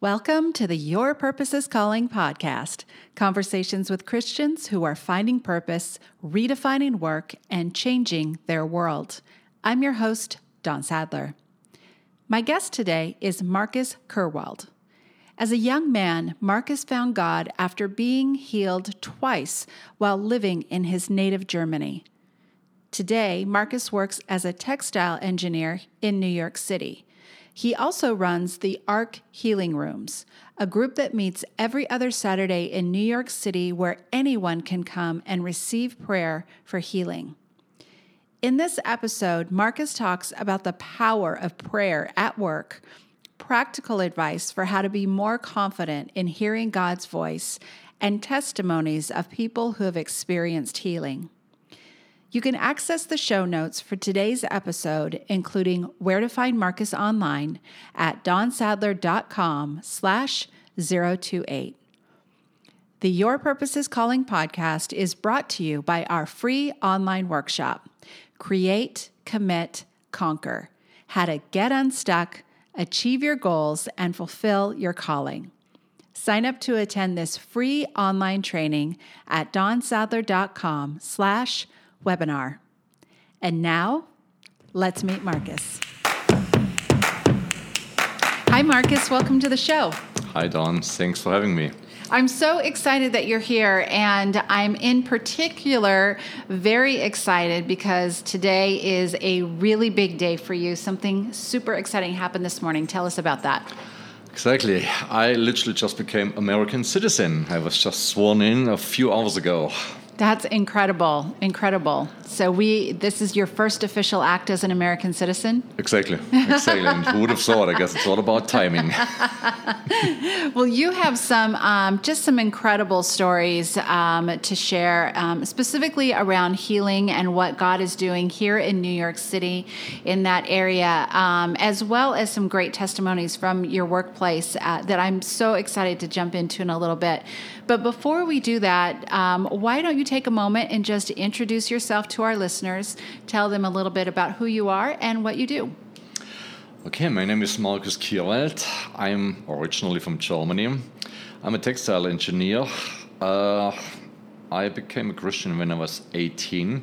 Welcome to the Your Purpose is Calling podcast conversations with Christians who are finding purpose, redefining work, and changing their world. I'm your host, Dawn Sadler. My guest today is Marcus Kurwald. As a young man, Marcus found God after being healed twice while living in his native Germany. Today, Marcus works as a textile engineer in New York City. He also runs the ARC Healing Rooms, a group that meets every other Saturday in New York City where anyone can come and receive prayer for healing. In this episode, Marcus talks about the power of prayer at work, practical advice for how to be more confident in hearing God's voice, and testimonies of people who have experienced healing. You can access the show notes for today's episode, including where to find Marcus online at dawnsadler.com slash 028. The Your Purpose is Calling podcast is brought to you by our free online workshop, Create, Commit, Conquer How to Get Unstuck, Achieve Your Goals, and Fulfill Your Calling. Sign up to attend this free online training at dawnsadler.com slash webinar. And now, let's meet Marcus. Hi, Marcus. Welcome to the show. Hi, Dawn. Thanks for having me. I'm so excited that you're here, and I'm in particular very excited because today is a really big day for you. Something super exciting happened this morning. Tell us about that. Exactly. I literally just became American citizen. I was just sworn in a few hours ago. That's incredible, incredible. So we, this is your first official act as an American citizen. Exactly, exactly. and who would have thought? I guess it's all about timing. well, you have some, um, just some incredible stories um, to share, um, specifically around healing and what God is doing here in New York City, in that area, um, as well as some great testimonies from your workplace uh, that I'm so excited to jump into in a little bit. But before we do that, um, why don't you take a moment and just introduce yourself to our listeners? Tell them a little bit about who you are and what you do. Okay, my name is Marcus Kierwald. I'm originally from Germany. I'm a textile engineer. Uh, I became a Christian when I was 18.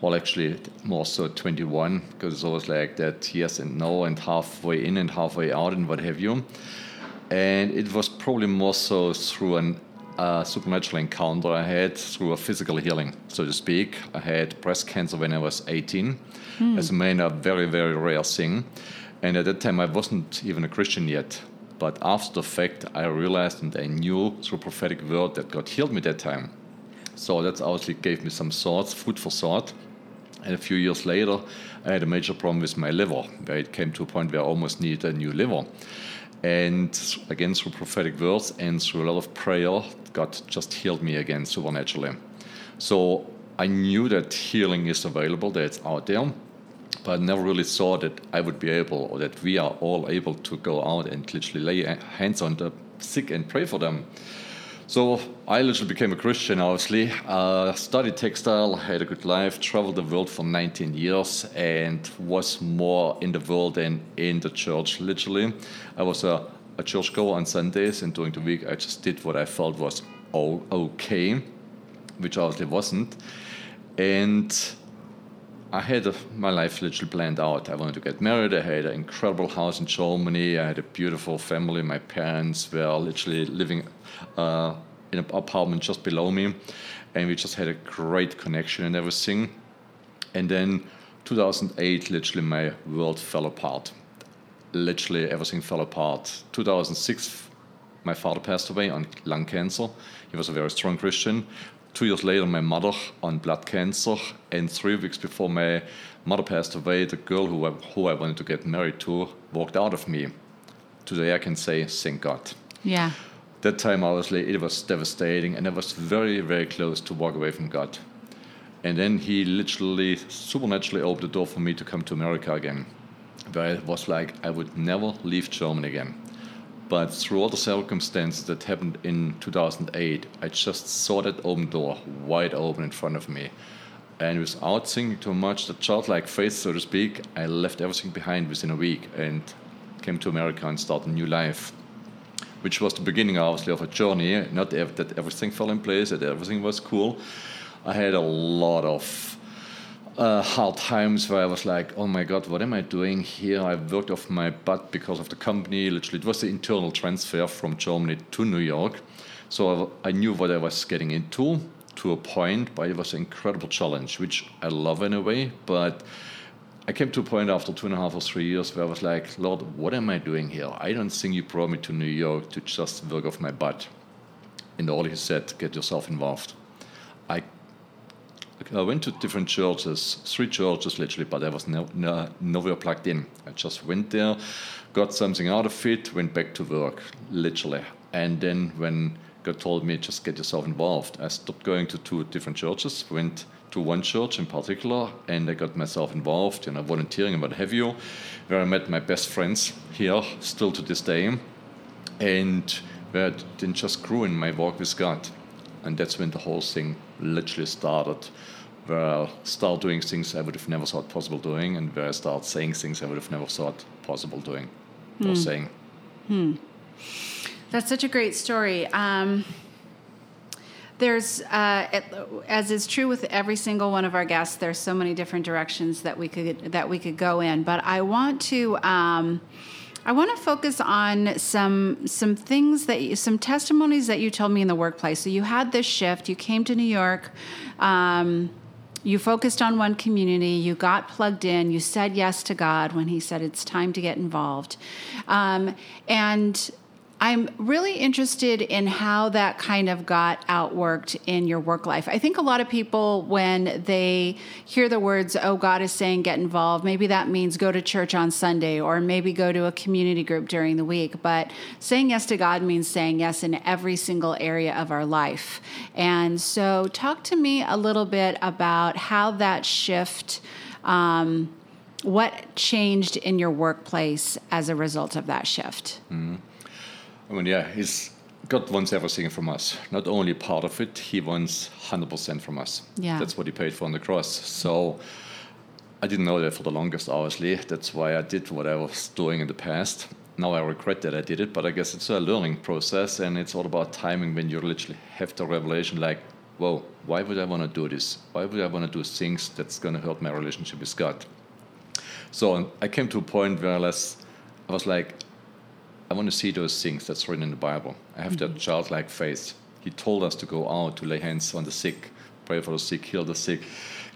Well, actually, more so 21, because it's always like that yes and no, and halfway in and halfway out, and what have you and it was probably more so through an uh, supernatural encounter I had through a physical healing, so to speak. I had breast cancer when I was 18. Mm. As a man, a very, very rare thing. And at that time, I wasn't even a Christian yet. But after the fact, I realized and I knew through prophetic word that God healed me that time. So that obviously gave me some thoughts, food for thought. And a few years later, I had a major problem with my liver, where it came to a point where I almost needed a new liver. And again, through prophetic words and through a lot of prayer, God just healed me again supernaturally. So I knew that healing is available, that it's out there, but I never really saw that I would be able, or that we are all able to go out and literally lay hands on the sick and pray for them. So I literally became a Christian, obviously. Uh, studied textile, had a good life, traveled the world for 19 years, and was more in the world than in the church, literally. I was a, a church goer on Sundays, and during the week I just did what I felt was okay, which obviously wasn't. And I had a, my life literally planned out. I wanted to get married. I had an incredible house in Germany. I had a beautiful family. My parents were literally living uh, in an apartment just below me, and we just had a great connection and everything. And then 2008, literally my world fell apart. Literally everything fell apart. 2006, my father passed away on lung cancer. He was a very strong Christian. Two years later, my mother on blood cancer, and three weeks before my mother passed away, the girl who I, who I wanted to get married to walked out of me. Today, I can say, thank God. Yeah. That time, obviously, it was devastating, and I was very, very close to walk away from God. And then He literally, supernaturally opened the door for me to come to America again, where it was like I would never leave Germany again. But through all the circumstances that happened in 2008, I just saw that open door wide open in front of me. And without thinking too much, the childlike faith, so to speak, I left everything behind within a week and came to America and started a new life. which was the beginning, obviously, of a journey. Not that everything fell in place, that everything was cool. I had a lot of uh, hard times where I was like, oh my God, what am I doing here? I worked off my butt because of the company. Literally, it was the internal transfer from Germany to New York. So I knew what I was getting into to a point, but it was an incredible challenge, which I love in a way. But I came to a point after two and a half or three years where I was like, Lord, what am I doing here? I don't think you brought me to New York to just work off my butt. And all he said, get yourself involved. I I went to different churches, three churches literally, but I was no, no, nowhere plugged in. I just went there, got something out of it, went back to work, literally. And then when God told me, just get yourself involved, I stopped going to two different churches, went to one church in particular, and I got myself involved, you know, volunteering and what have you, where I met my best friends here, still to this day, and where it then just grew in my walk with God. And that's when the whole thing literally started where I start doing things I would have never thought possible doing, and where I start saying things I would have never thought possible doing or saying. Hmm. That's such a great story. Um, there's, uh, as is true with every single one of our guests, there's so many different directions that we could that we could go in. But I want to. Um, I want to focus on some some things that you, some testimonies that you told me in the workplace. So you had this shift. You came to New York. Um, you focused on one community. You got plugged in. You said yes to God when He said it's time to get involved. Um, and I'm really interested in how that kind of got outworked in your work life. I think a lot of people, when they hear the words, oh, God is saying get involved, maybe that means go to church on Sunday or maybe go to a community group during the week. But saying yes to God means saying yes in every single area of our life. And so, talk to me a little bit about how that shift. Um, what changed in your workplace as a result of that shift? Mm-hmm. I mean, yeah, he's God wants everything from us. Not only part of it, He wants 100% from us. Yeah. That's what He paid for on the cross. So I didn't know that for the longest, obviously. That's why I did what I was doing in the past. Now I regret that I did it, but I guess it's a learning process and it's all about timing when you literally have the revelation like, whoa, why would I want to do this? Why would I want to do things that's going to hurt my relationship with God? So I came to a point where I was, I was like, I want to see those things that's written in the Bible. I have mm-hmm. that childlike faith. He told us to go out to lay hands on the sick, pray for the sick, heal the sick,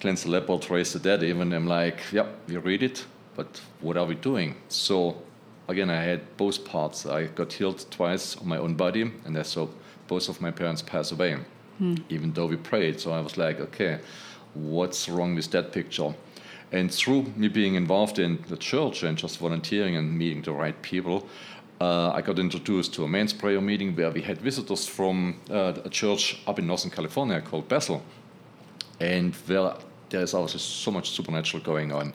cleanse the leper, raise the dead. Even I'm like, yep, we read it, but what are we doing? So again, I had both parts. I got healed twice on my own body, and I saw both of my parents pass away, mm. even though we prayed. So I was like, okay, what's wrong with that picture? And through me being involved in the church and just volunteering and meeting the right people, uh, I got introduced to a men's prayer meeting where we had visitors from uh, a church up in Northern California called Bethel, and where there is also so much supernatural going on.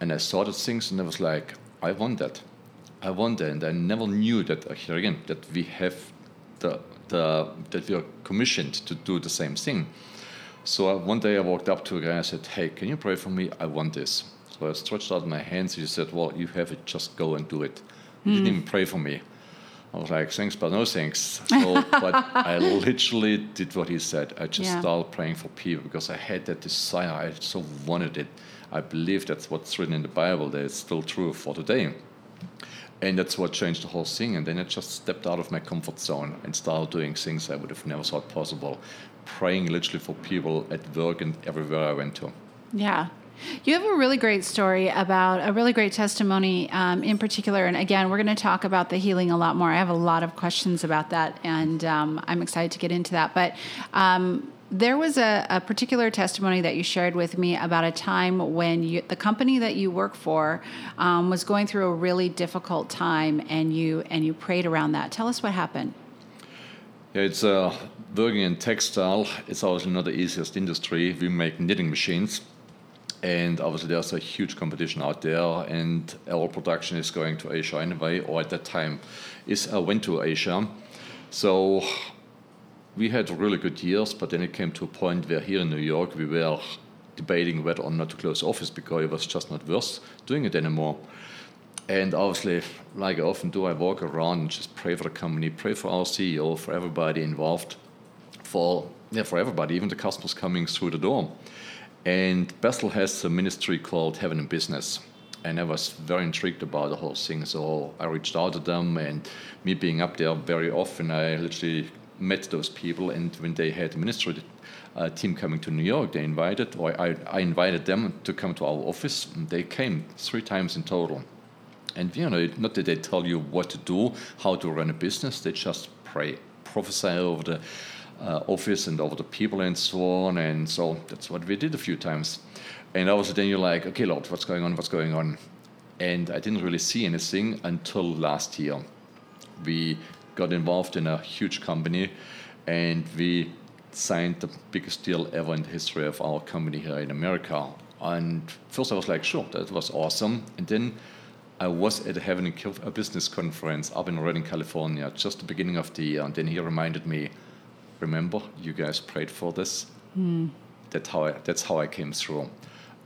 And I saw the things, and I was like, I want that. I want that, and I never knew that uh, here again that we have the, the that we are commissioned to do the same thing. So uh, one day I walked up to a guy and I said, "Hey, can you pray for me? I want this." So I stretched out my hands. He said, "Well, you have it. Just go and do it." He didn't even pray for me. I was like, thanks, but no thanks. So, but I literally did what he said. I just yeah. started praying for people because I had that desire. I so wanted it. I believe that's what's written in the Bible. That it's still true for today. And that's what changed the whole thing. And then I just stepped out of my comfort zone and started doing things I would have never thought possible. Praying literally for people at work and everywhere I went to. Yeah. You have a really great story about a really great testimony um, in particular. And again, we're going to talk about the healing a lot more. I have a lot of questions about that, and um, I'm excited to get into that. But um, there was a, a, particular testimony that you shared with me about a time when you, the company that you work for um, was going through a really difficult time, and you and you prayed around that. Tell us what happened. Yeah, it's uh, working in textile. It's obviously not the easiest industry. We make knitting machines and obviously there's a huge competition out there and our production is going to asia anyway or at that time is uh, went to asia so we had really good years but then it came to a point where here in new york we were debating whether or not to close office because it was just not worth doing it anymore And obviously, like I often do, I walk around and just pray for the company, pray for our CEO, for everybody involved, for yeah, for everybody, even the customers coming through the door. And Bethel has a ministry called Heaven in Business. And I was very intrigued about the whole thing. So I reached out to them, and me being up there very often, I literally met those people. And when they had a ministry uh, team coming to New York, they invited, or I, I invited them to come to our office. And they came three times in total. And you know, not that they tell you what to do, how to run a business, they just pray, prophesy over the uh, office and over the people and so on. And so that's what we did a few times. And obviously, then you're like, okay, Lord, what's going on? What's going on? And I didn't really see anything until last year. We got involved in a huge company and we signed the biggest deal ever in the history of our company here in America. And first I was like, sure, that was awesome. And then I was at a Heaven a business conference up in Redding, California, just the beginning of the year. And then he reminded me, remember, you guys prayed for this? Mm. That's, how I, that's how I came through.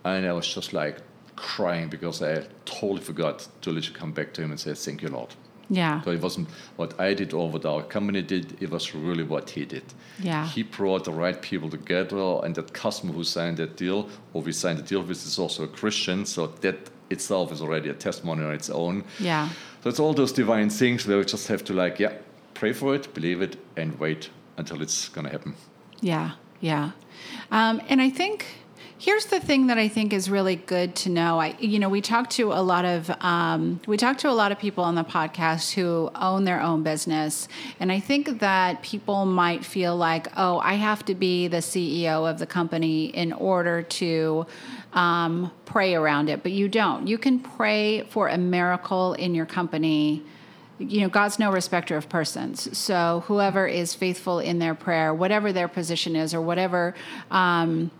And I was just like crying because I totally forgot to literally come back to him and say, Thank you, Lord. Yeah. So it wasn't what I did or what our company did, it was really what he did. Yeah. He brought the right people together, and that customer who signed that deal, or we signed the deal with, is also a Christian. So that itself is already a testimony on its own. Yeah. So it's all those divine things where we just have to, like, yeah, pray for it, believe it, and wait until it's going to happen. Yeah. Yeah. Um, and I think Here's the thing that I think is really good to know. I, you know, we talk to a lot of um, we talk to a lot of people on the podcast who own their own business, and I think that people might feel like, oh, I have to be the CEO of the company in order to um, pray around it, but you don't. You can pray for a miracle in your company you know god's no respecter of persons. So whoever is faithful in their prayer whatever their position is or whatever um,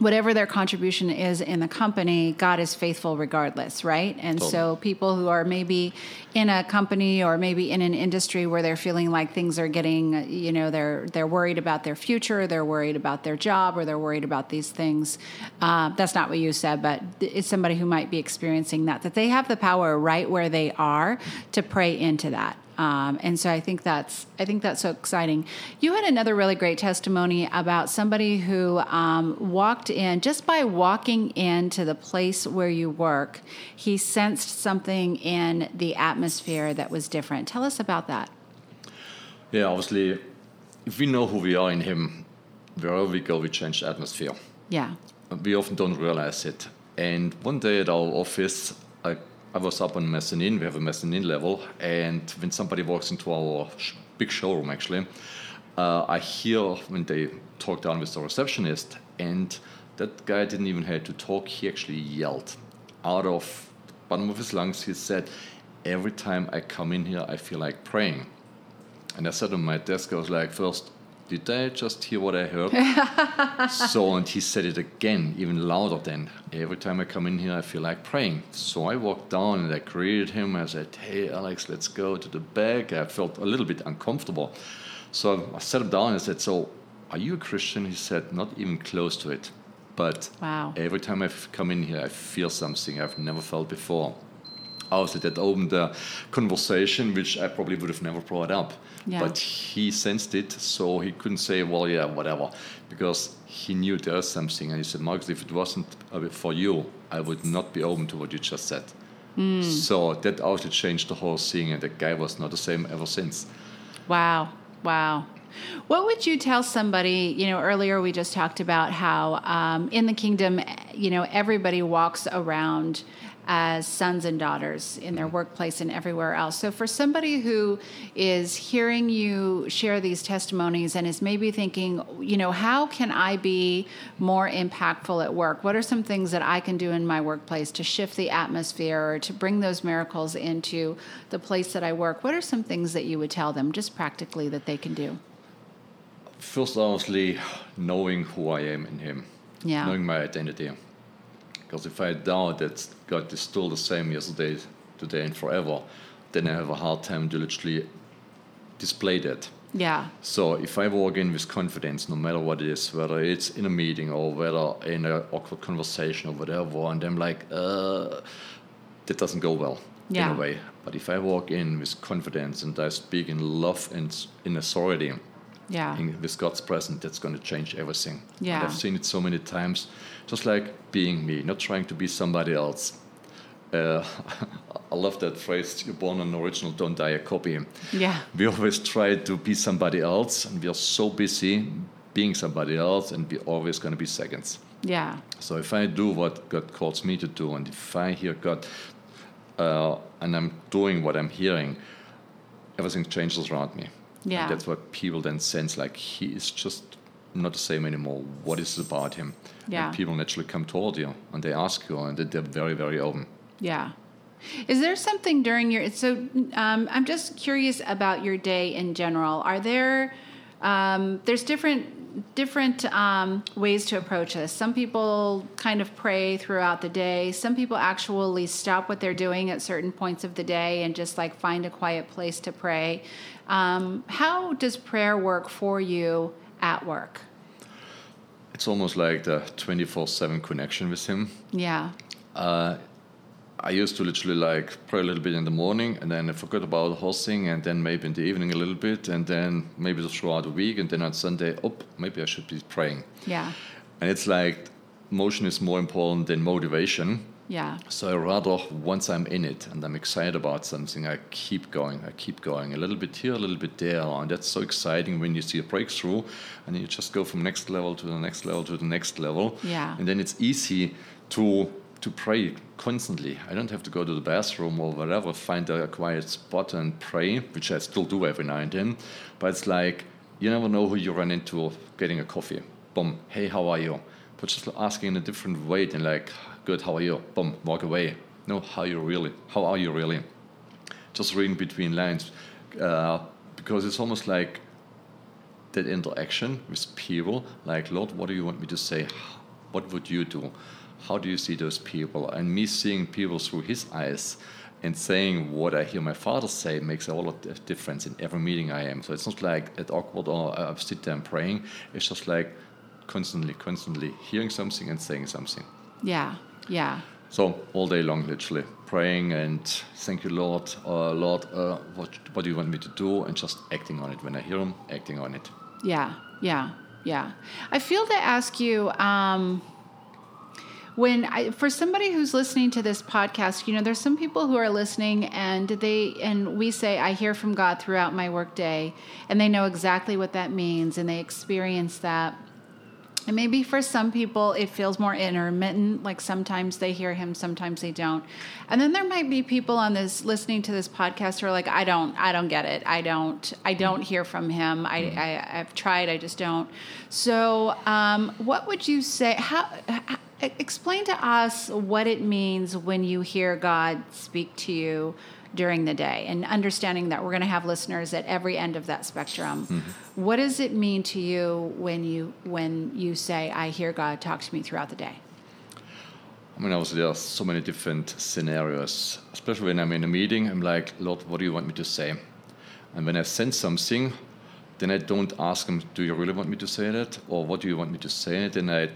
whatever their contribution is in the company, God is faithful regardless, right? And totally. so people who are maybe in a company or maybe in an industry where they're feeling like things are getting, you know, they're they're worried about their future, they're worried about their job, or they're worried about these things. Uh, that's not what you said, but it's somebody who might be experiencing that. That they have the power right where they are to pray into that. Um, and so I think that's I think that's so exciting. You had another really great testimony about somebody who um, walked in just by walking into the place where you work. He sensed something in the atmosphere that was different. Tell us about that. Yeah, obviously, if we know who we are in Him, wherever we go, we change the atmosphere. Yeah. We often don't realize it. And one day at our office, I I was up on mezzanine. We have a mezzanine level, and when somebody walks into our sh- big showroom, actually, uh, I hear when they talk down with the receptionist, and that guy didn't even have to talk. He actually yelled out of the bottom of his lungs. He said, "Every time I come in here, I feel like praying." And I sat on my desk. I was like, first, did I just hear what I heard? so, and he said it again, even louder then. Every time I come in here, I feel like praying. So I walked down and I greeted him. I said, Hey, Alex, let's go to the back. I felt a little bit uncomfortable. So I sat him down and I said, So, are you a Christian? He said, Not even close to it. But wow. every time I come in here, I feel something I've never felt before. Also, that opened a conversation which I probably would have never brought up. Yeah. But he sensed it, so he couldn't say, well, yeah, whatever, because he knew there was something. And he said, Marcus, if it wasn't for you, I would not be open to what you just said. Mm. So that also changed the whole thing, and the guy was not the same ever since. Wow, wow. What would you tell somebody? You know, earlier we just talked about how um, in the kingdom, you know, everybody walks around as sons and daughters in their workplace and everywhere else. So, for somebody who is hearing you share these testimonies and is maybe thinking, you know, how can I be more impactful at work? What are some things that I can do in my workplace to shift the atmosphere or to bring those miracles into the place that I work? What are some things that you would tell them just practically that they can do? First, honestly, knowing who I am in Him, yeah. knowing my identity because if I doubt that God is still the same yesterday, today, and forever, then I have a hard time to literally display that. Yeah. So if I walk in with confidence, no matter what it is, whether it's in a meeting or whether in an awkward conversation or whatever, and I'm like, uh, that doesn't go well. Yeah. in a way. But if I walk in with confidence and I speak in love and in authority, Yeah. in- with God's presence, that's going to change everything. Yeah. And I've seen it so many times, just like being me, not trying to be somebody else. Uh, I love that phrase, you're born an original, don't die a copy. Yeah. We always try to be somebody else, and we are so busy being somebody else, and we're always going to be seconds. Yeah. So if I do what God calls me to do, and if I hear God, uh, and I'm doing what I'm hearing, everything changes around me. Yeah. And that's what people then sense like he is just not the same anymore. What is it about him? Yeah. And people naturally come toward you and they ask you, and they're very, very open. Yeah. Is there something during your so um, I'm just curious about your day in general. Are there um, there's different different um, ways to approach this. Some people kind of pray throughout the day. Some people actually stop what they're doing at certain points of the day and just like find a quiet place to pray. Um, how does prayer work for you at work? It's almost like the 24 7 connection with him. Yeah. Uh, I used to literally like pray a little bit in the morning and then I forgot about the whole thing and then maybe in the evening a little bit and then maybe throughout the week and then on Sunday, oh, maybe I should be praying. Yeah. And it's like motion is more important than motivation. Yeah. So rather once I'm in it and I'm excited about something, I keep going, I keep going a little bit here, a little bit there, and that's so exciting when you see a breakthrough, and you just go from next level to the next level to the next level, Yeah. and then it's easy to to pray constantly. I don't have to go to the bathroom or whatever, find a quiet spot and pray, which I still do every now and then, but it's like you never know who you run into getting a coffee. Boom, hey, how are you? But just asking in a different way than like, good, how are you? Boom, walk away. No, how you really? How are you really? Just reading between lines, uh, because it's almost like that interaction with people. Like, Lord, what do you want me to say? What would you do? How do you see those people? And me seeing people through His eyes and saying what I hear my father say makes a lot of difference in every meeting I am. So it's not like at awkward or I sit there and praying. It's just like constantly, constantly hearing something and saying something. Yeah. Yeah. So all day long, literally praying and thank you, Lord, uh, Lord, uh, what what do you want me to do, and just acting on it when I hear Him, acting on it. Yeah, yeah, yeah. I feel to ask you um, when I, for somebody who's listening to this podcast, you know, there's some people who are listening and they and we say I hear from God throughout my workday, and they know exactly what that means and they experience that. And maybe for some people it feels more intermittent, like sometimes they hear him, sometimes they don't. And then there might be people on this listening to this podcast who are like, I don't, I don't get it. I don't, I don't hear from him. I, I I've tried, I just don't. So, um, what would you say? How, how explain to us what it means when you hear God speak to you during the day and understanding that we're going to have listeners at every end of that spectrum Mm-hmm. what does it mean to you when you when you say i hear god talk to me throughout the day I mean, obviously, there are so many different scenarios, especially when I'm in a meeting. I'm like, Lord, what do you want me to say? And when I sense something, then I don't ask him, Do you really want me to say that? Or what do you want me to say? Then I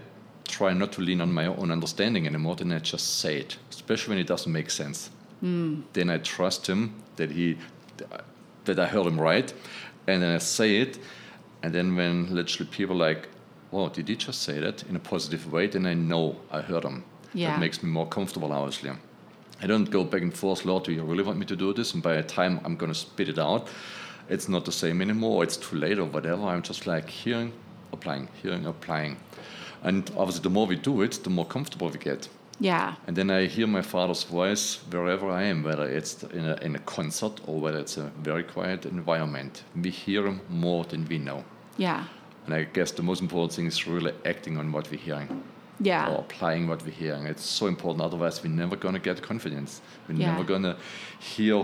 try not to lean on my own understanding anymore. Then I just say it, especially when it doesn't make sense. Then I trust him that he that I heard him right, and then I say it. And then when literally people like, "Oh, did he just say that in a positive way?" Then I know I heard him. Yeah. That makes me more comfortable, obviously. I don't go back and forth, Lord, do you really want me to do this? And by the time I'm going to spit it out, it's not the same anymore, it's too late or whatever. I'm just like hearing, applying, hearing, applying. And obviously, the more we do it, the more comfortable we get. Yeah And then I hear my father's voice wherever I am, whether it's in a, in a concert or whether it's a very quiet environment. We hear him more than we know. yeah And I guess the most important thing is really acting on what we're hearing yeah or applying what we're hearing. It's so important. Otherwise, we're never going to get confidence. We're Yeah. never going to hear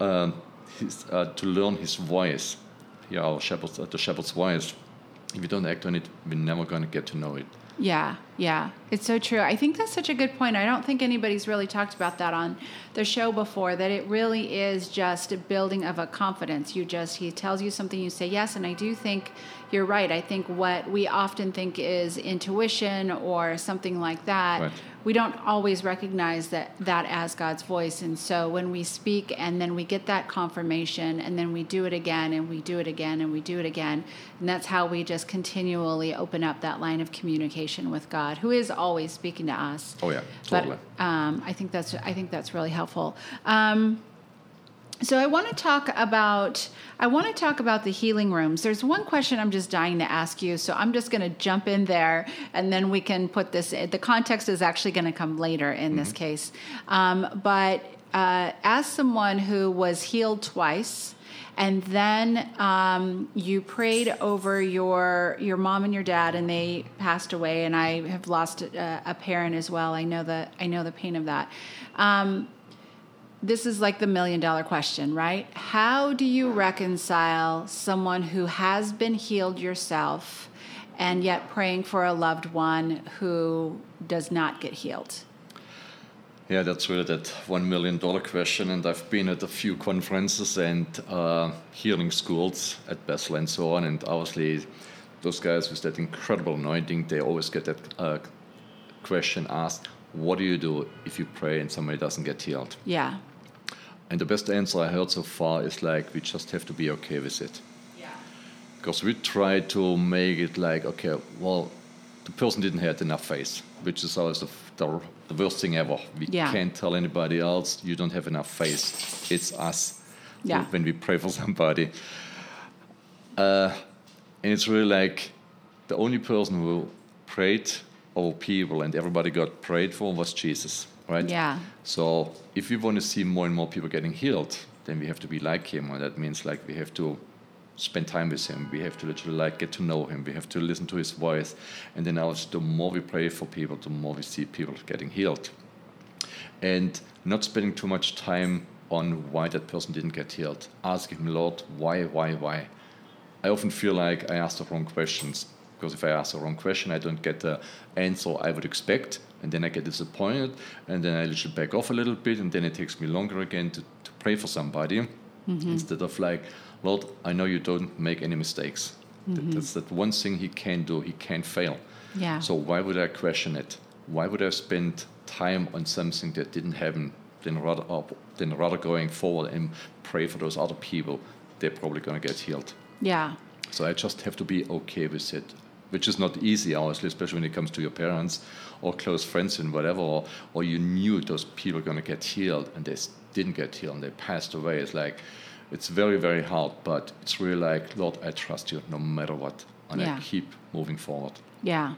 um, his, uh, to learn his voice, hear our shepherd's, uh, the shepherd's voice. If we don't act on it, we're never going to get to know it. Yeah, yeah. It's so true. I think that's such a good point. I don't think anybody's really talked about that on the show before that it really is just a building of a confidence. You just he tells you something you say yes and I do think you're right. I think what we often think is intuition or something like that. Right. We don't always recognize that that as God's voice. And so when we speak and then we get that confirmation and then we do it again and we do it again and we do it again, and that's how we just continually open up that line of communication with God, who is always speaking to us. Oh yeah, totally. But um, I think that's I think that's really helpful. Um, so I want to talk about I want to talk about the healing rooms. There's one question I'm just dying to ask you, so I'm just going to jump in there, and then we can put this. The context is actually going to come later in mm-hmm. this case, um, but uh, as someone who was healed twice, and then um, you prayed over your your mom and your dad, and they passed away, and I have lost a, a parent as well. I know the I know the pain of that. Um, this is like the million dollar question, right? How do you reconcile someone who has been healed yourself and yet praying for a loved one who does not get healed? Yeah, that's really that one million dollar question. And I've been at a few conferences and uh, healing schools at Bethel and so on. And obviously, those guys with that incredible anointing, they always get that uh, question asked what do you do if you pray and somebody doesn't get healed? Yeah. And the best answer I heard so far is like, we just have to be okay with it. Yeah. Because we try to make it like, okay, well, the person didn't have enough faith, which is always the, the, the worst thing ever. We yeah. can't tell anybody else you don't have enough faith. It's us yeah. when we pray for somebody. Uh, and it's really like the only person who prayed over people and everybody got prayed for was Jesus right? Yeah. So if we want to see more and more people getting healed, then we have to be like him, and that means like we have to spend time with him. We have to literally like get to know him. We have to listen to his voice, and then also the more we pray for people, the more we see people getting healed, and not spending too much time on why that person didn't get healed. Asking him, Lord, why, why, why? I often feel like I ask the wrong questions because if I ask the wrong question, I don't get the answer I would expect, and then I get disappointed, and then I literally back off a little bit, and then it takes me longer again to, to pray for somebody mm-hmm. instead of like, Lord, I know you don't make any mistakes. Mm-hmm. That's that one thing He can do. He can't fail. Yeah. So why would I question it? Why would I spend time on something that didn't happen? Then rather, up, then rather going forward and pray for those other people. They're probably going to get healed. Yeah. So I just have to be okay with it which is not easy, obviously, especially when it comes to your parents or close friends and whatever, or, or you knew those people are going to get healed and they didn't get healed and they passed away. It's like, it's very, very hard, but it's really like, Lord, I trust you no matter what. And yeah. I keep moving forward. Yeah.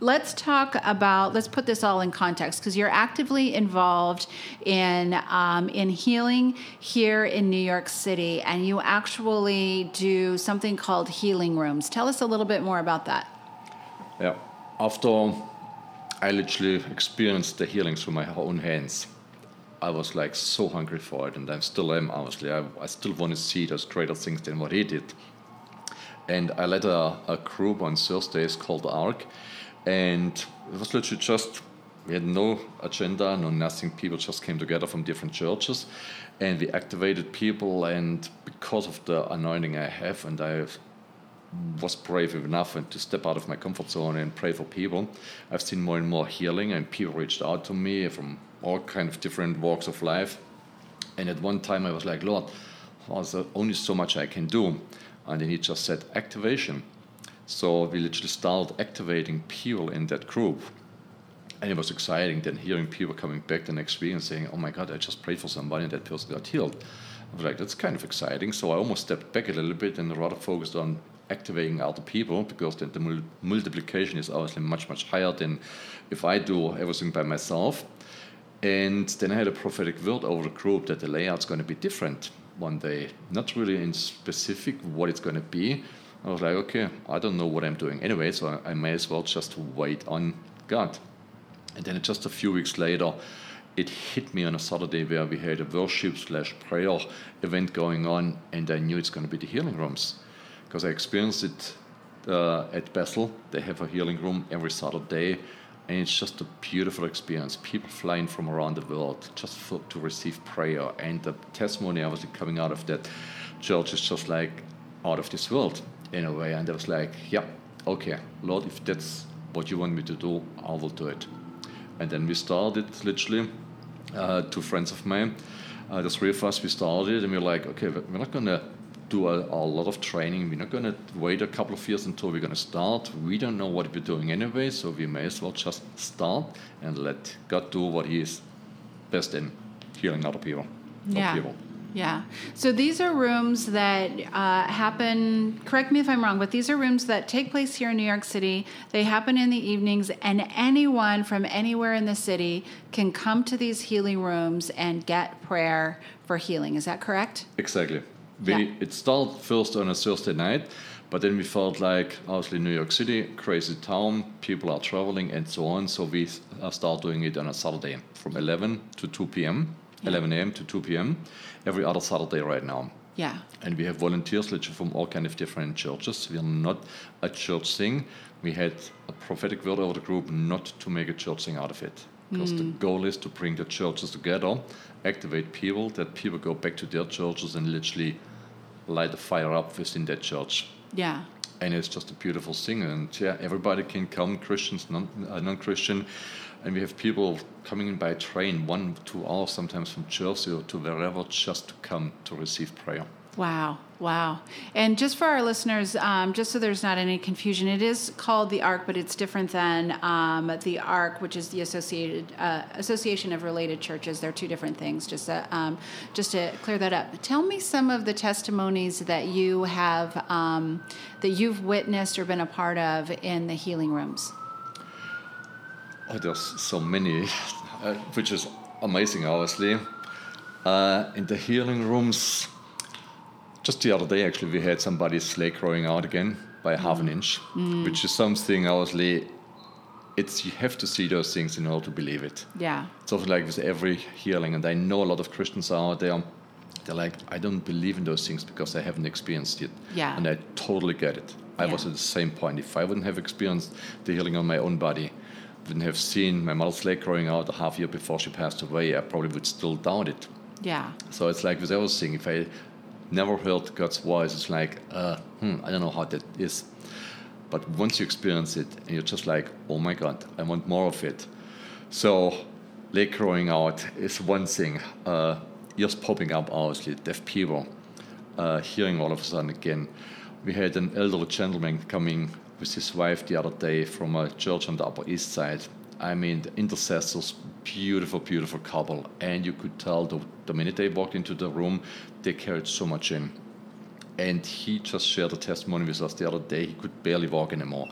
Let's talk about, let's put this all in context because you're actively involved in, um, in healing here in New York City, and you actually do something called healing rooms. Tell us a little bit more about that. Yeah. After I literally experienced the healing through my own hands, I was like so hungry for it, and I still am, honestly. I, I still want to see those greater things than what he did. And I led a, a group on Thursdays called ARC, and it was literally just we had no agenda, no nothing. People just came together from different churches, and we activated people. And because of the anointing I have, and I was brave enough and to step out of my comfort zone and pray for people. I've seen more and more healing, and people reached out to me from all kind of different walks of life. And at one time, I was like, Lord, there's only so much I can do. And then he just said, activation. So we literally started activating people in that group. And it was exciting then hearing people coming back the next week and saying, oh my God, I just prayed for somebody and that person got healed. I was like, that's kind of exciting. So I almost stepped back a little bit and rather focused on activating other people because the, the mul- multiplication is obviously much much higher than if I do everything by myself. And then I had a prophetic word over the group that the layout's going to be different one day, not really in specific what it's going to be. I was like, okay, I don't know what I'm doing anyway, so I may as well just wait on God. And then just a few weeks later, it hit me on a Saturday where we had a worship slash prayer event going on, and I knew it's going to be the healing rooms because I experienced it uh, at Bethel. They have a healing room every Saturday, and it's just a beautiful experience. People flying from around the world just for, to receive prayer, and the testimony obviously coming out of that church is just like out of this world in a way. And I was like, yeah, okay, Lord, if that's what you want me to do, I will do it. And then we started literally, uh, two friends of mine, uh, the three of us, we started and we were like, okay, we're not to do a, a, lot of training. We're not going to wait a couple of years until we're going to start. We don't know what we're doing anyway, so we may as well just start and let God do what He is best in healing other people. Yeah. People. Yeah. So these are rooms that uh, happen, correct me if I'm wrong, but these are rooms that take place here in New York City. They happen in the evenings, and anyone from anywhere in the city can come to these healing rooms and get prayer for healing. Is that correct? Exactly. We, yeah. It started first on a Thursday night, but then we felt like, obviously, New York City, crazy town, people are traveling and so on. So we uh, start doing it on a Saturday from 11 to 2 p.m., yeah. 11 a.m. to 2 p.m., every other Saturday right now. Yeah. And we have volunteers literally from all kind of different churches. We are not a church thing. We had a prophetic word over the group not to make a church thing out of it. Because mm. the goal is to bring the churches together, activate people, that people go back to their churches and literally light a fire up within that church. Yeah. And it's just a beautiful thing. And yeah, everybody can come, Christians, non uh, Christian. And we have people coming in by train, one, two hours sometimes from Jersey or to wherever, just to come to receive prayer. Wow, wow. And just for our listeners, um, just so there's not any confusion, it is called the ARC, but it's different than um, the ARC, which is the Associated uh, Association of Related Churches. They're two different things. Just to, um, just to clear that up. Tell me some of the testimonies that you have um, that you've witnessed or been a part of in the healing rooms. Oh, there's so many, uh, which is amazing, obviously. Uh, in the healing rooms just the other day, actually, we had somebody's leg growing out again by mm. half an inch, mm. which is something obviously. It's you have to see those things in order to believe it. Yeah. It's often like with every healing, and I know a lot of Christians are out there. They're like, I don't believe in those things because I haven't experienced it. Yeah. And I totally get it. I yeah. was at the same point. If I wouldn't have experienced the healing on my own body, wouldn't have seen my mother's leg growing out a half year before she passed away, I probably would still doubt it. Yeah. So it's like with everything. If I never heard God's voice. It's like, uh, hmm, I don't know how that is. But once you experience it, and you're just like, oh my God, I want more of it. So, leg growing out is one thing. Uh, ears popping up, obviously, deaf people, uh, hearing all of a sudden again. We had an elderly gentleman coming with his wife the other day from a church on the Upper East Side. I mean, the intercessors, beautiful, beautiful couple. And you could tell the, the minute they walked into the room, they carried so much in. And he just shared a testimony with us the other day. He could barely walk anymore.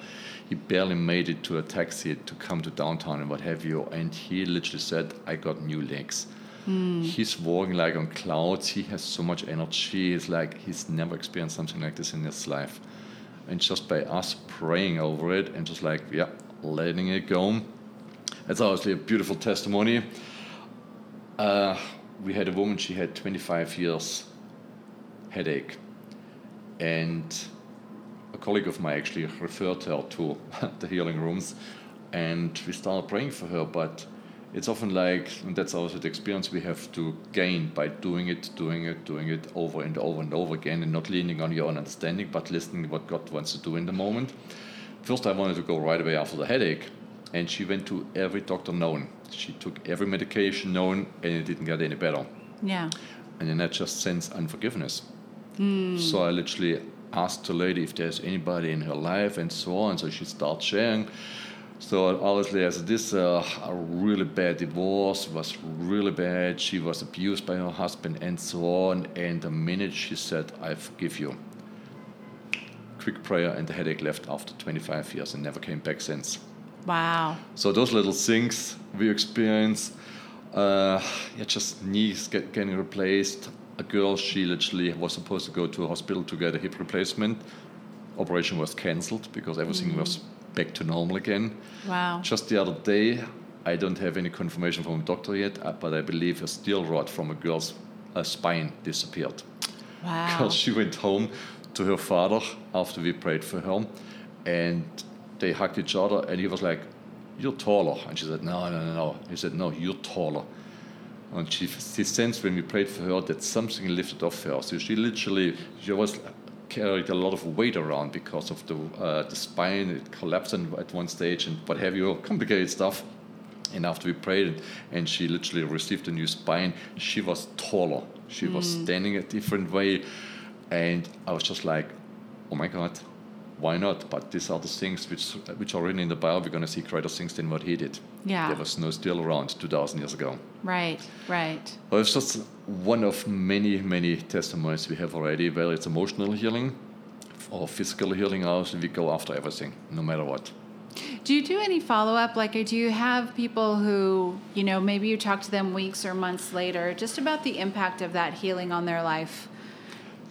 He barely made it to a taxi to come to downtown and what have you. And he literally said, I got new legs. Mm. He's walking like on clouds. He has so much energy. It's like he's never experienced something like this in his life. And just by us praying over it and just like, yeah, letting it go, it's obviously a beautiful testimony. Uh, we had a woman, she had 25 years headache. And a colleague of mine actually referred her to the healing rooms. And we started praying for her, but it's often like, and that's also the experience we have to gain by doing it, doing it, doing it over and over and over again, and not leaning on your own understanding, but listening to what God wants to do in the moment. First, I wanted to go right away after the headache, and she went to every doctor known. She took every medication known, and it didn't get any better. Yeah. And then that just sends unforgiveness. Mm. So I literally asked the lady if there's anybody in her life and so on. So she starts sharing. So obviously, as this uh, a really bad divorce was really bad. She was abused by her husband and so on. And the minute she said, "I forgive you," quick prayer, and the headache left after 25 years and never came back since. Wow. So those little things we experience, uh, yeah, just knees get, getting replaced. A girl, she literally was supposed to go to a hospital to get a hip replacement. Operation was cancelled because everything mm. was back to normal again. Wow. Just the other day, I don't have any confirmation from a doctor yet, uh, but I believe a steel rod from a girl's uh, spine disappeared. Wow. Because she went home to her father after we prayed for her, and they hugged each other, and he was like, "You're taller," and she said, "No, no, no, no." He said, "No, you're taller." And she, she sensed when we prayed for her that something lifted off her. So she literally, she was carried a lot of weight around because of the uh, the spine. It collapsed at one stage and what have you, complicated stuff. And after we prayed, and she literally received a new spine, she was taller. She was standing a different way. And I was just like, oh my God, why not? But these are the things which, which are written in the Bible. We're going to see greater things than what he did. Yeah. There was no still around 2,000 years ago. Right, right. Well, it's just one of many, many testimonies we have already, whether it's emotional healing or physical healing, also we go after everything, no matter what. Do you do any follow up? Like, do you have people who, you know, maybe you talk to them weeks or months later just about the impact of that healing on their life?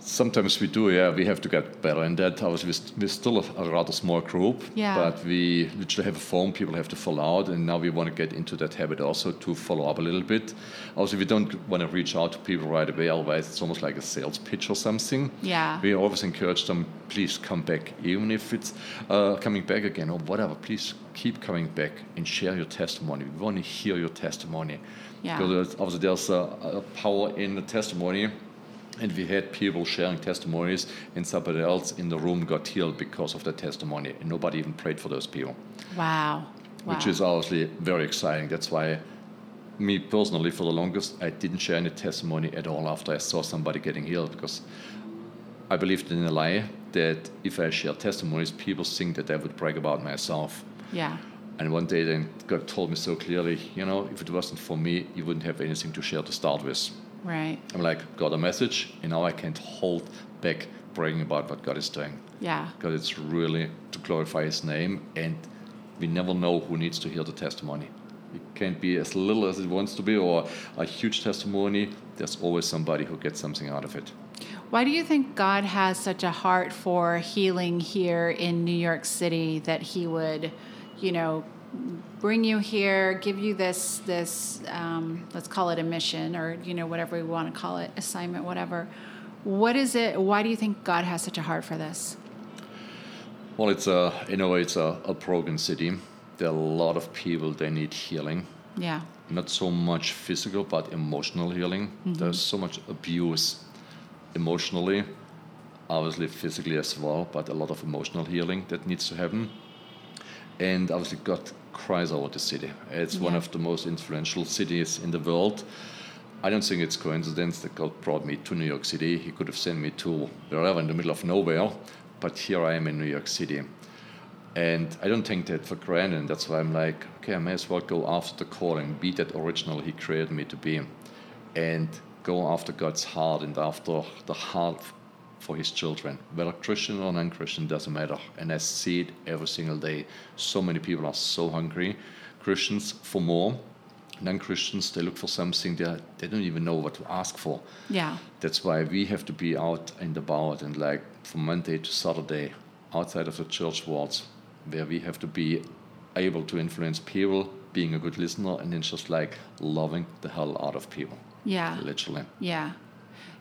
Sometimes we do, yeah. We have to get better in that. Obviously, we're still a, a rather small group, Yeah. but we literally have a form people have to fill out, and now we want to get into that habit also to follow up a little bit. Also, we don't want to reach out to people right away, otherwise, it's almost like a sales pitch or something. Yeah. We always encourage them, please come back, even if it's uh, coming back again or whatever. Please keep coming back and share your testimony. We want to hear your testimony. Yeah. Because obviously there's a, a power in the testimony. And we had people sharing testimonies, and somebody else in the room got healed because of that testimony, and nobody even prayed for those people, Wow. wow. which is obviously very exciting. That's why, me personally, for the longest, I didn't share any testimony at all after I saw somebody getting healed because I believed in a lie that if I share testimonies, people think that I would brag about myself. Yeah. And one day, then God told me so clearly, you know, if it wasn't for me, you wouldn't have anything to share to start with. Right. I'm like, got a message, and now I can't hold back bragging about what God is doing. Yeah. Because it's really to glorify His name, and we never know who needs to hear the testimony. It can't be as little as it wants to be, or a huge testimony. There's always somebody who gets something out of it. Why do you think God has such a heart for healing here in New York City that He would, you know, bring you here, give you this this um, let's call it a mission or you know whatever we want to call it, assignment, whatever. What is it? Why do you think God has such a heart for this? Well, it's a, in a way, it's a, a broken city. There are a lot of people they need healing. Yeah. not so much physical but emotional healing there's so much abuse emotionally obviously physically as well but a lot of emotional healing that needs to happen and obviously god cries over the city. It's one of the most influential cities in the world. I don't think it's coincidence that god brought me to new york city. He could have sent me to wherever in the middle of nowhere but here i am in new york city. And I don't take that for granted. And that's why I'm like, okay, I may as well go after the calling, be that original He created me to be, and go after God's heart and after the heart for His children. Whether Christian or non Christian doesn't matter. And I see it every single day. So many people are so hungry. Christians for more. Non Christians, they look for something they, they don't even know what to ask for. Yeah. That's why we have to be out and about and like from Monday to Saturday outside of the church walls where we have to be able to influence people, being a good listener, and then just like loving the hell out of people. Yeah. Literally. Yeah.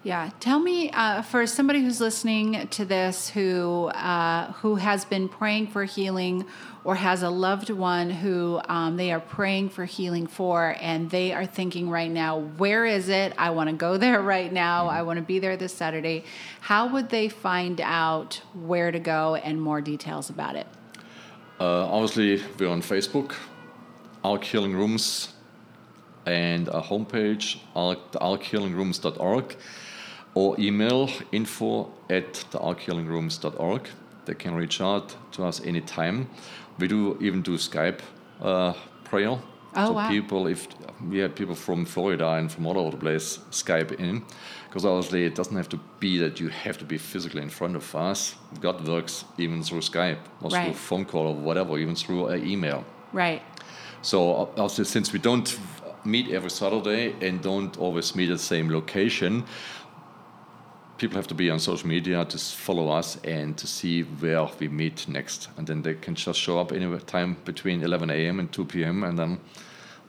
Yeah. Tell me, uh, for somebody who's listening to this who uh, who has been praying for healing or has a loved one who um, they are praying for healing for, and they are thinking right now, where is it? I want to go there right now. I want to be there this Saturday. How would they find out where to go and more details about it? Uh, obviously, we're on Facebook, Arc Healing Rooms, and our homepage, arc, thearchealingrooms.org, or email info at thearchealingrooms.org. They can reach out to us anytime. We do even do Skype uh, prayer. Oh, so wow. people, if we have people from Florida and from all over the place Skype in, because obviously it doesn't have to be that you have to be physically in front of us. God works even through Skype or through phone call or whatever, even through an email. Right. So also since we don't meet every Saturday and don't always meet at the same location, people have to be on social media to follow us and to see where we meet next. And then they can just show up any time between 11 a.m. and 2 p.m. and then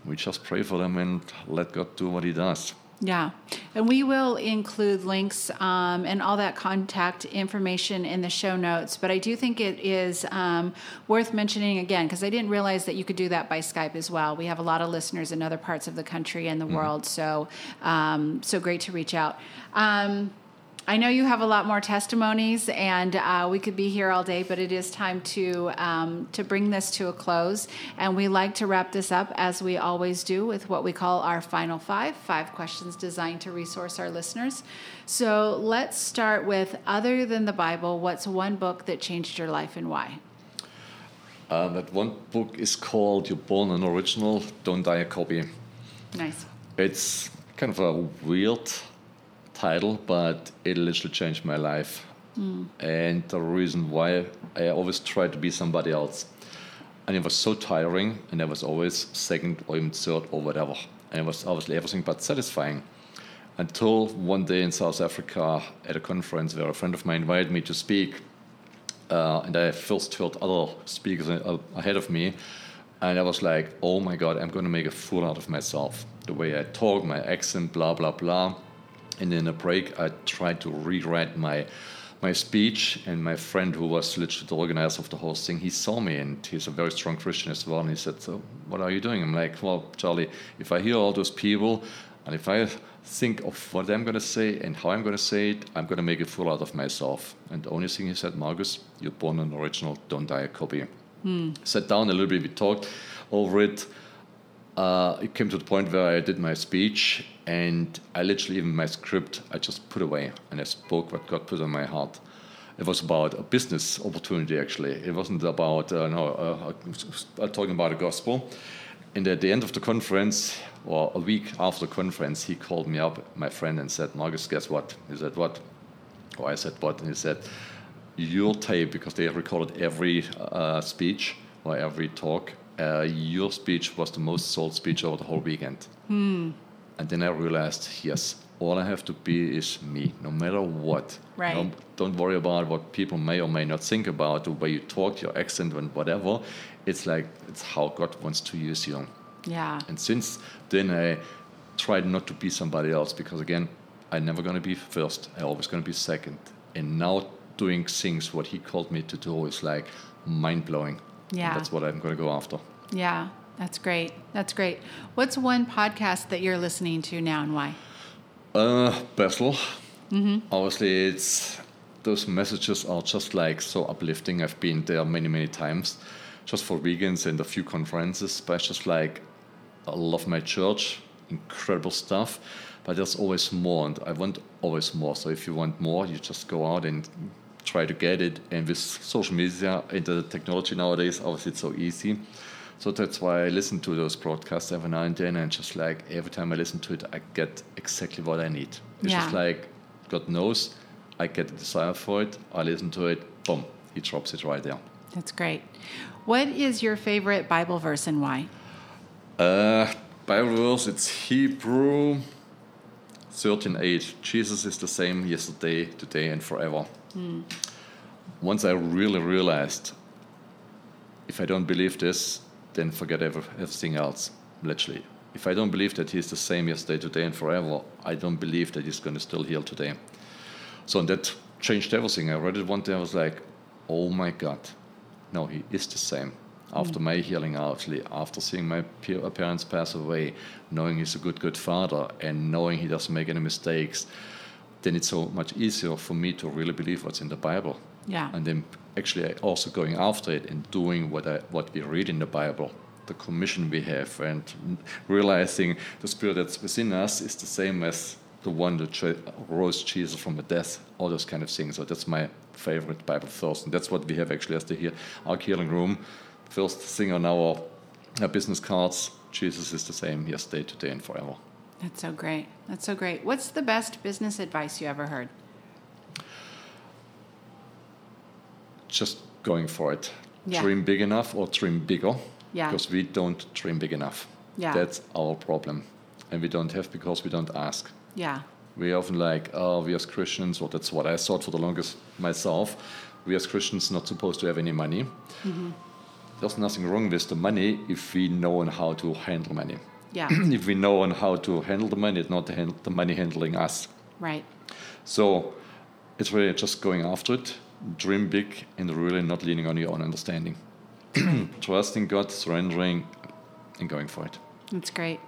we just pray for them and let God do what He does. Yeah. And we will include links um, and all that contact information in the show notes. But I do think it is um, worth mentioning again because I didn't realize that you could do that by Skype as well. We have a lot of listeners in other parts of the country and the world. So, um, so great to reach out. I know you have a lot more testimonies, and uh, we could be here all day, but it is time to um, to bring this to a close. And we like to wrap this up as we always do with what we call our final five five questions designed to resource our listeners. So let's start with other than the Bible, what's one book that changed your life and why? Uh, that one book is called You're Born an Original, Don't Die a Copy. Nice. It's kind of a weird title, but it literally changed my life. Mm. And the reason why I always tried to be somebody else. And it was so tiring, and I was always second or even third or whatever. And it was obviously everything but satisfying. Until one day in South Africa at a conference where a friend of mine invited me to speak, uh, and I first heard other speakers ahead of me, and I was like, oh my god, I'm going to make a fool out of myself. The way I talk, my accent, blah, blah, blah. And in a break, I tried to rewrite my my speech, and my friend, who was literally the organizer of the whole thing, he saw me, and he's a very strong Christian as well. And he said, "So, what are you doing?" I'm like, "Well, Charlie, if I hear all those people, and if I think of what I'm going to say and how I'm going to say it, I'm going to make a fool out of myself." And the only thing he said, Marcus, you're born an original, don't die a copy. Hmm. Sat down a little bit, we talked over it uh, it came to the point where I did my speech, and I literally even my script I just put away, and I spoke what God put on my heart. It was about a business opportunity actually. It wasn't about uh, no uh, uh, talking about the gospel. And at the end of the conference, or a week after the conference, he called me up, my friend, and said, "Marcus, guess what?" He said, "What?" Oh, I said, "What?" And he said, "Your tape, because they recorded every uh, speech or every talk." Uh, your speech was the most sold speech over the whole weekend. Hmm. And then I realized, yes, all I have to be is me, no matter what. Right. No, don't worry about what people may or may not think about the way you talk, your accent, and whatever. It's like it's how God wants to use you. Yeah. And since then, I tried not to be somebody else because again, I'm never going to be first. I'm always going to be second. And now doing things what He called me to do is like mind blowing. Yeah. And that's what I'm going to go after. Yeah, that's great. That's great. What's one podcast that you're listening to now and why? Uh, Bethel. Mm-hmm. Obviously, it's those messages are just like so uplifting. I've been there many, many times, just for weekends and a few conferences. But it's just like I love my church, incredible stuff. But there's always more, and I want always more. So if you want more, you just go out and try to get it. And with social media and the technology nowadays, obviously it's so easy. So that's why I listen to those broadcasts every now and then, and just like every time I listen to it, I get exactly what I need. It's yeah. just like God knows, I get the desire for it. I listen to it, boom, He drops it right there. That's great. What is your favorite Bible verse and why? Uh, Bible verse, it's Hebrew 13:8. Jesus is the same yesterday, today, and forever. Mm. Once I really realized, if I don't believe this, then forget everything else, literally. If I don't believe that He's the same yesterday, today, and forever, I don't believe that He's going to still heal today. So that changed everything. I read it one day, I was like, oh my God, no, He is the same. After mm. my healing, actually, after seeing my parents pass away, knowing He's a good, good Father, and knowing He doesn't make any mistakes, then it's so much easier for me to really believe what's in the Bible. Yeah. And then actually also going after it and doing what I, what we read in the Bible, the commission we have, and realizing the spirit that's within us is the same as the one that rose Jesus from the death, all those kind of things. So that's my favorite Bible verse, and that's what we have actually as the here our healing room. First thing on our, our business cards: Jesus is the same yesterday, today, and forever. That's so great. That's so great. What's the best business advice you ever heard? Just going for it. Yeah. Dream big enough or dream bigger. Yeah. Because we don't dream big enough. Yeah. That's our problem. And we don't have because we don't ask. Yeah. We often like, oh, we as Christians, or that's what I thought for the longest myself. We as Christians not supposed to have any money. Mm-hmm. There's nothing wrong with the money if we know how to handle money. Yeah. if we know on how to handle the money, it's not the, the money handling us. Right. So it's really just going after it, dream big, and really not leaning on your own understanding. Trusting God, surrendering, and going for it. That's great.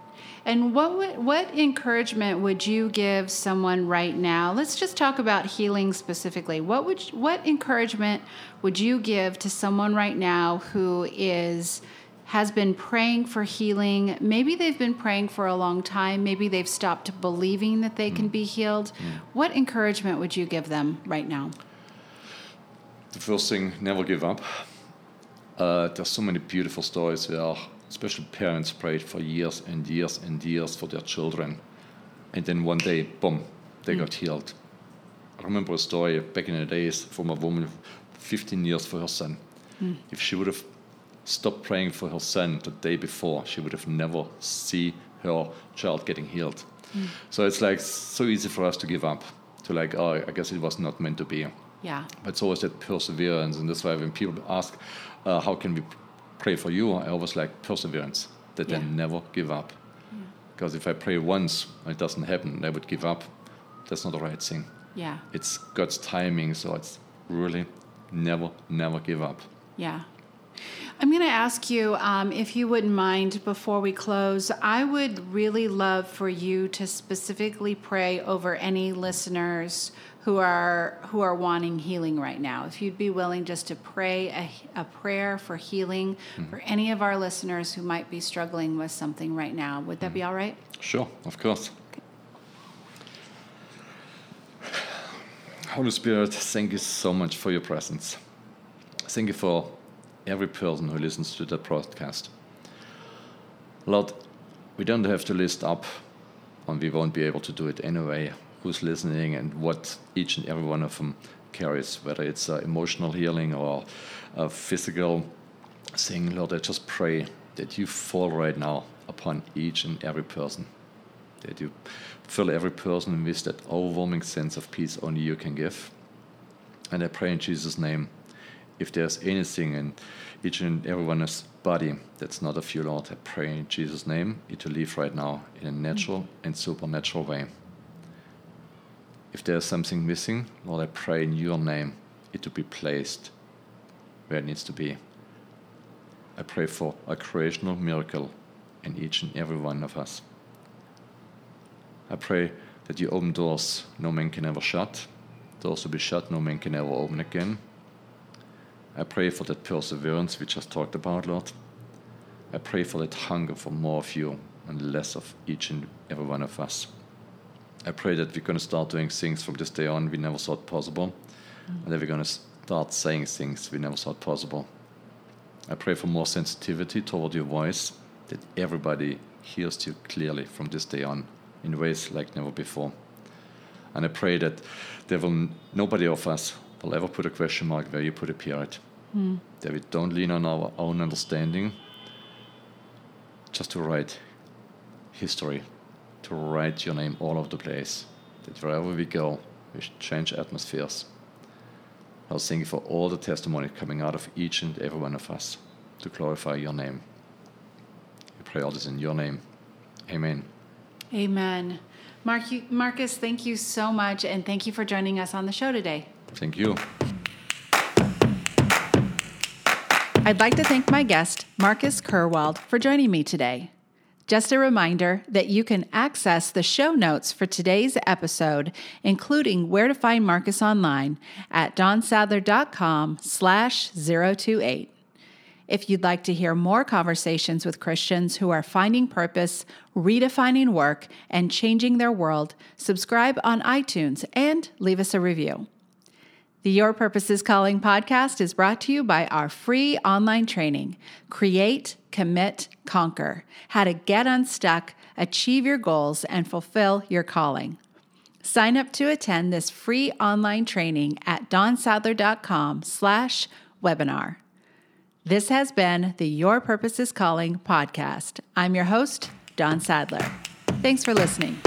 And what would, what encouragement would you give someone right now? Let's just talk about healing specifically. What would what encouragement would you give to someone right now who is has been praying for healing? Maybe they've been praying for a long time. Maybe they've stopped believing that they can be healed. What encouragement would you give them right now? The first thing, never give up. Uh, there's so many beautiful stories where especially parents prayed for years and years and years for their children. And then one day, boom, they mm. got healed. I remember a story back in the days from a woman 15 years for her son. Mm. If she would have stopped praying for her son the day before, she would have never see her child getting healed. Mm. So it's like so easy for us to give up, to like, oh, I guess it was not meant to be. Yeah. But it's always that perseverance, and that's why when people ask, uh, how can we pray for you, I always like perseverance, that yeah. I never give up. Yeah. Because if I pray once and it doesn't happen, I would give up. That's not the right thing. Yeah. It's God's timing, so it's really never, never give up. Yeah. I'm going to ask you um, if you wouldn't mind before we close. I would really love for you to specifically pray over any listeners who are who are wanting healing right now. If you'd be willing just to pray a, a prayer for healing mm-hmm. for any of our listeners who might be struggling with something right now, would that mm-hmm. be all right? Sure, of course. Holy Spirit, thank you so much for your presence. Thank you for every person who listens to the broadcast. Lord, we don't have to list up, and we won't be able to do it anyway, who's listening and what each and every one of them carries, whether it's uh, emotional healing or a physical thing. Lord, I just pray that you fall right now upon each and every person, that you fill every person with that overwhelming sense of peace only you can give. And I pray in Jesus' name if there's anything in each and everyone's body that's not of you, Lord, I pray in Jesus' name it to leave right now in a natural and supernatural way. If there's something missing, Lord, I pray in your name it to be placed where it needs to be. I pray for a creational miracle in each and every one of us. I pray that you open doors no man can ever shut, doors to be shut no man can ever open again I pray for that perseverance we just talked about, Lord. I pray for that hunger for more of you and less of each and every one of us. I pray that we're going to start doing things from this day on we never thought possible, mm. and that we're going to start saying things we never thought possible. I pray for more sensitivity toward your voice, that everybody hears you clearly from this day on in ways like never before. And I pray that there will nobody of us will ever put a question mark where you put a period. Mm. That we don't lean on our own understanding just to write history, to write your name all over the place. That wherever we go, we change atmospheres. I was thank you for all the testimony coming out of each and every one of us to glorify your name. We pray all this in your name. Amen. Amen. Mark, Marcus, thank you so much, and thank you for joining us on the show today. Thank you. I'd like to thank my guest, Marcus Kerwald, for joining me today. Just a reminder that you can access the show notes for today's episode, including where to find Marcus online at dawnsadler.com slash 028. If you'd like to hear more conversations with Christians who are finding purpose, redefining work, and changing their world, subscribe on iTunes and leave us a review. The Your Purpose is Calling podcast is brought to you by our free online training, Create, Commit, Conquer How to Get Unstuck, Achieve Your Goals, and Fulfill Your Calling. Sign up to attend this free online training at dawnsadler.com slash webinar. This has been the Your Purpose is Calling podcast. I'm your host, Dawn Sadler. Thanks for listening.